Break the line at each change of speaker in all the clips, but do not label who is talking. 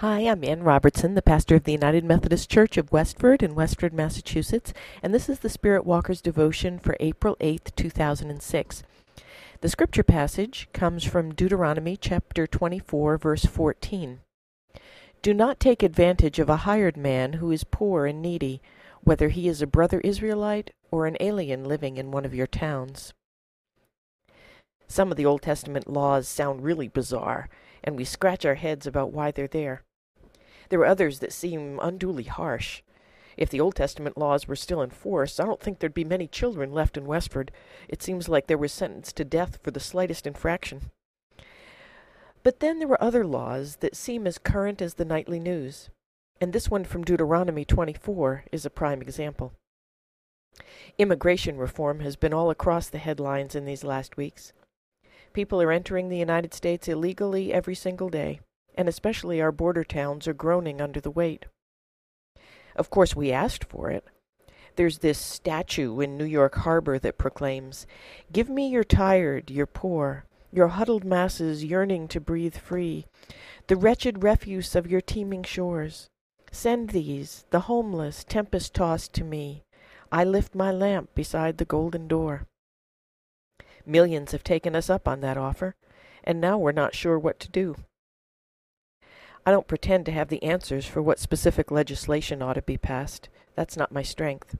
Hi, I'm Ann Robertson, the pastor of the United Methodist Church of Westford in Westford, Massachusetts, and this is the Spirit Walker's devotion for April 8th, 2006. The scripture passage comes from Deuteronomy chapter 24, verse 14. Do not take advantage of a hired man who is poor and needy, whether he is a brother Israelite or an alien living in one of your towns. Some of the Old Testament laws sound really bizarre, and we scratch our heads about why they're there. There are others that seem unduly harsh. If the Old Testament laws were still in force, I don't think there'd be many children left in Westford. It seems like they were sentenced to death for the slightest infraction. But then there were other laws that seem as current as the nightly news, and this one from Deuteronomy 24 is a prime example. Immigration reform has been all across the headlines in these last weeks. People are entering the United States illegally every single day, and especially our border towns are groaning under the weight. Of course, we asked for it. There's this statue in New York Harbor that proclaims, Give me your tired, your poor, your huddled masses yearning to breathe free, the wretched refuse of your teeming shores. Send these, the homeless, tempest tossed to me. I lift my lamp beside the golden door. Millions have taken us up on that offer, and now we're not sure what to do. I don't pretend to have the answers for what specific legislation ought to be passed. That's not my strength.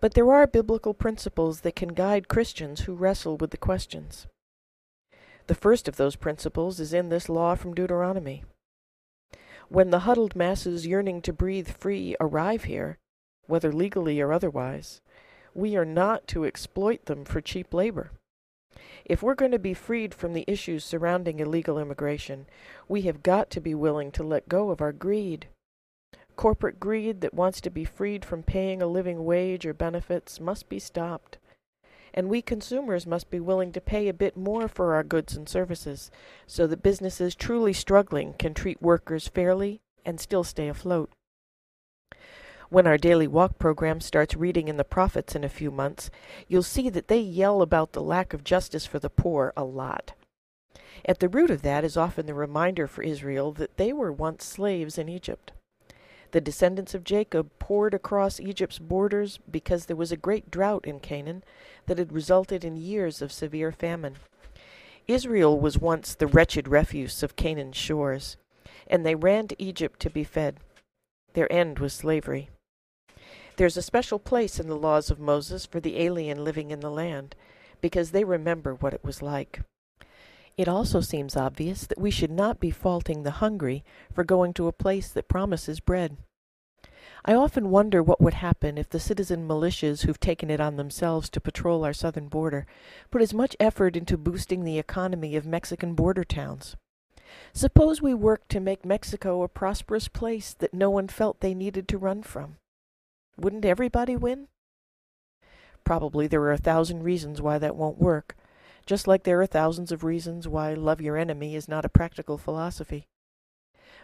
But there are biblical principles that can guide Christians who wrestle with the questions. The first of those principles is in this law from Deuteronomy. When the huddled masses yearning to breathe free arrive here, whether legally or otherwise, we are not to exploit them for cheap labor. If we're going to be freed from the issues surrounding illegal immigration, we have got to be willing to let go of our greed. Corporate greed that wants to be freed from paying a living wage or benefits must be stopped. And we consumers must be willing to pay a bit more for our goods and services so that businesses truly struggling can treat workers fairly and still stay afloat. When our daily walk program starts reading in the prophets in a few months, you'll see that they yell about the lack of justice for the poor a lot. At the root of that is often the reminder for Israel that they were once slaves in Egypt. The descendants of Jacob poured across Egypt's borders because there was a great drought in Canaan that had resulted in years of severe famine. Israel was once the wretched refuse of Canaan's shores, and they ran to Egypt to be fed. Their end was slavery. There's a special place in the laws of Moses for the alien living in the land, because they remember what it was like. It also seems obvious that we should not be faulting the hungry for going to a place that promises bread. I often wonder what would happen if the citizen militias who've taken it on themselves to patrol our southern border put as much effort into boosting the economy of Mexican border towns. Suppose we worked to make Mexico a prosperous place that no one felt they needed to run from. Wouldn't everybody win? Probably there are a thousand reasons why that won't work, just like there are thousands of reasons why love your enemy is not a practical philosophy.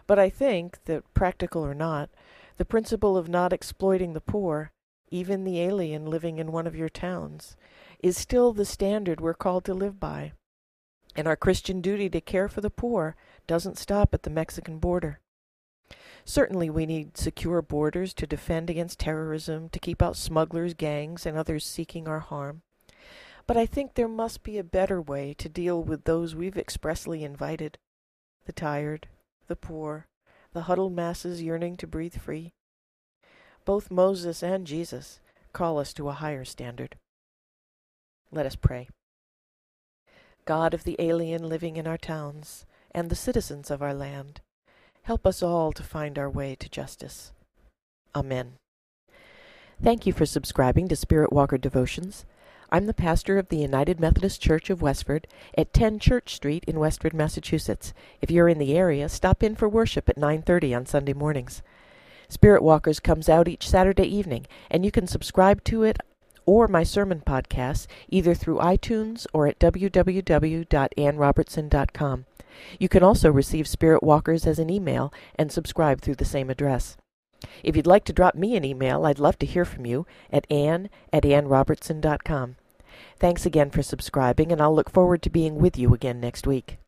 But I think that, practical or not, the principle of not exploiting the poor, even the alien living in one of your towns, is still the standard we're called to live by. And our Christian duty to care for the poor doesn't stop at the Mexican border. Certainly, we need secure borders to defend against terrorism, to keep out smugglers, gangs, and others seeking our harm. But I think there must be a better way to deal with those we've expressly invited the tired, the poor, the huddled masses yearning to breathe free. Both Moses and Jesus call us to a higher standard. Let us pray. God of the alien living in our towns and the citizens of our land, Help us all to find our way to justice. Amen. Thank you for subscribing to Spirit Walker Devotions. I'm the pastor of the United Methodist Church of Westford at 10 Church Street in Westford, Massachusetts. If you're in the area, stop in for worship at 9:30 on Sunday mornings. Spirit Walkers comes out each Saturday evening, and you can subscribe to it or my sermon podcasts either through iTunes or at www.annrobertson.com. You can also receive Spirit Walkers as an email and subscribe through the same address. If you'd like to drop me an email, I'd love to hear from you at ann at annrobertson.com. Thanks again for subscribing, and I'll look forward to being with you again next week.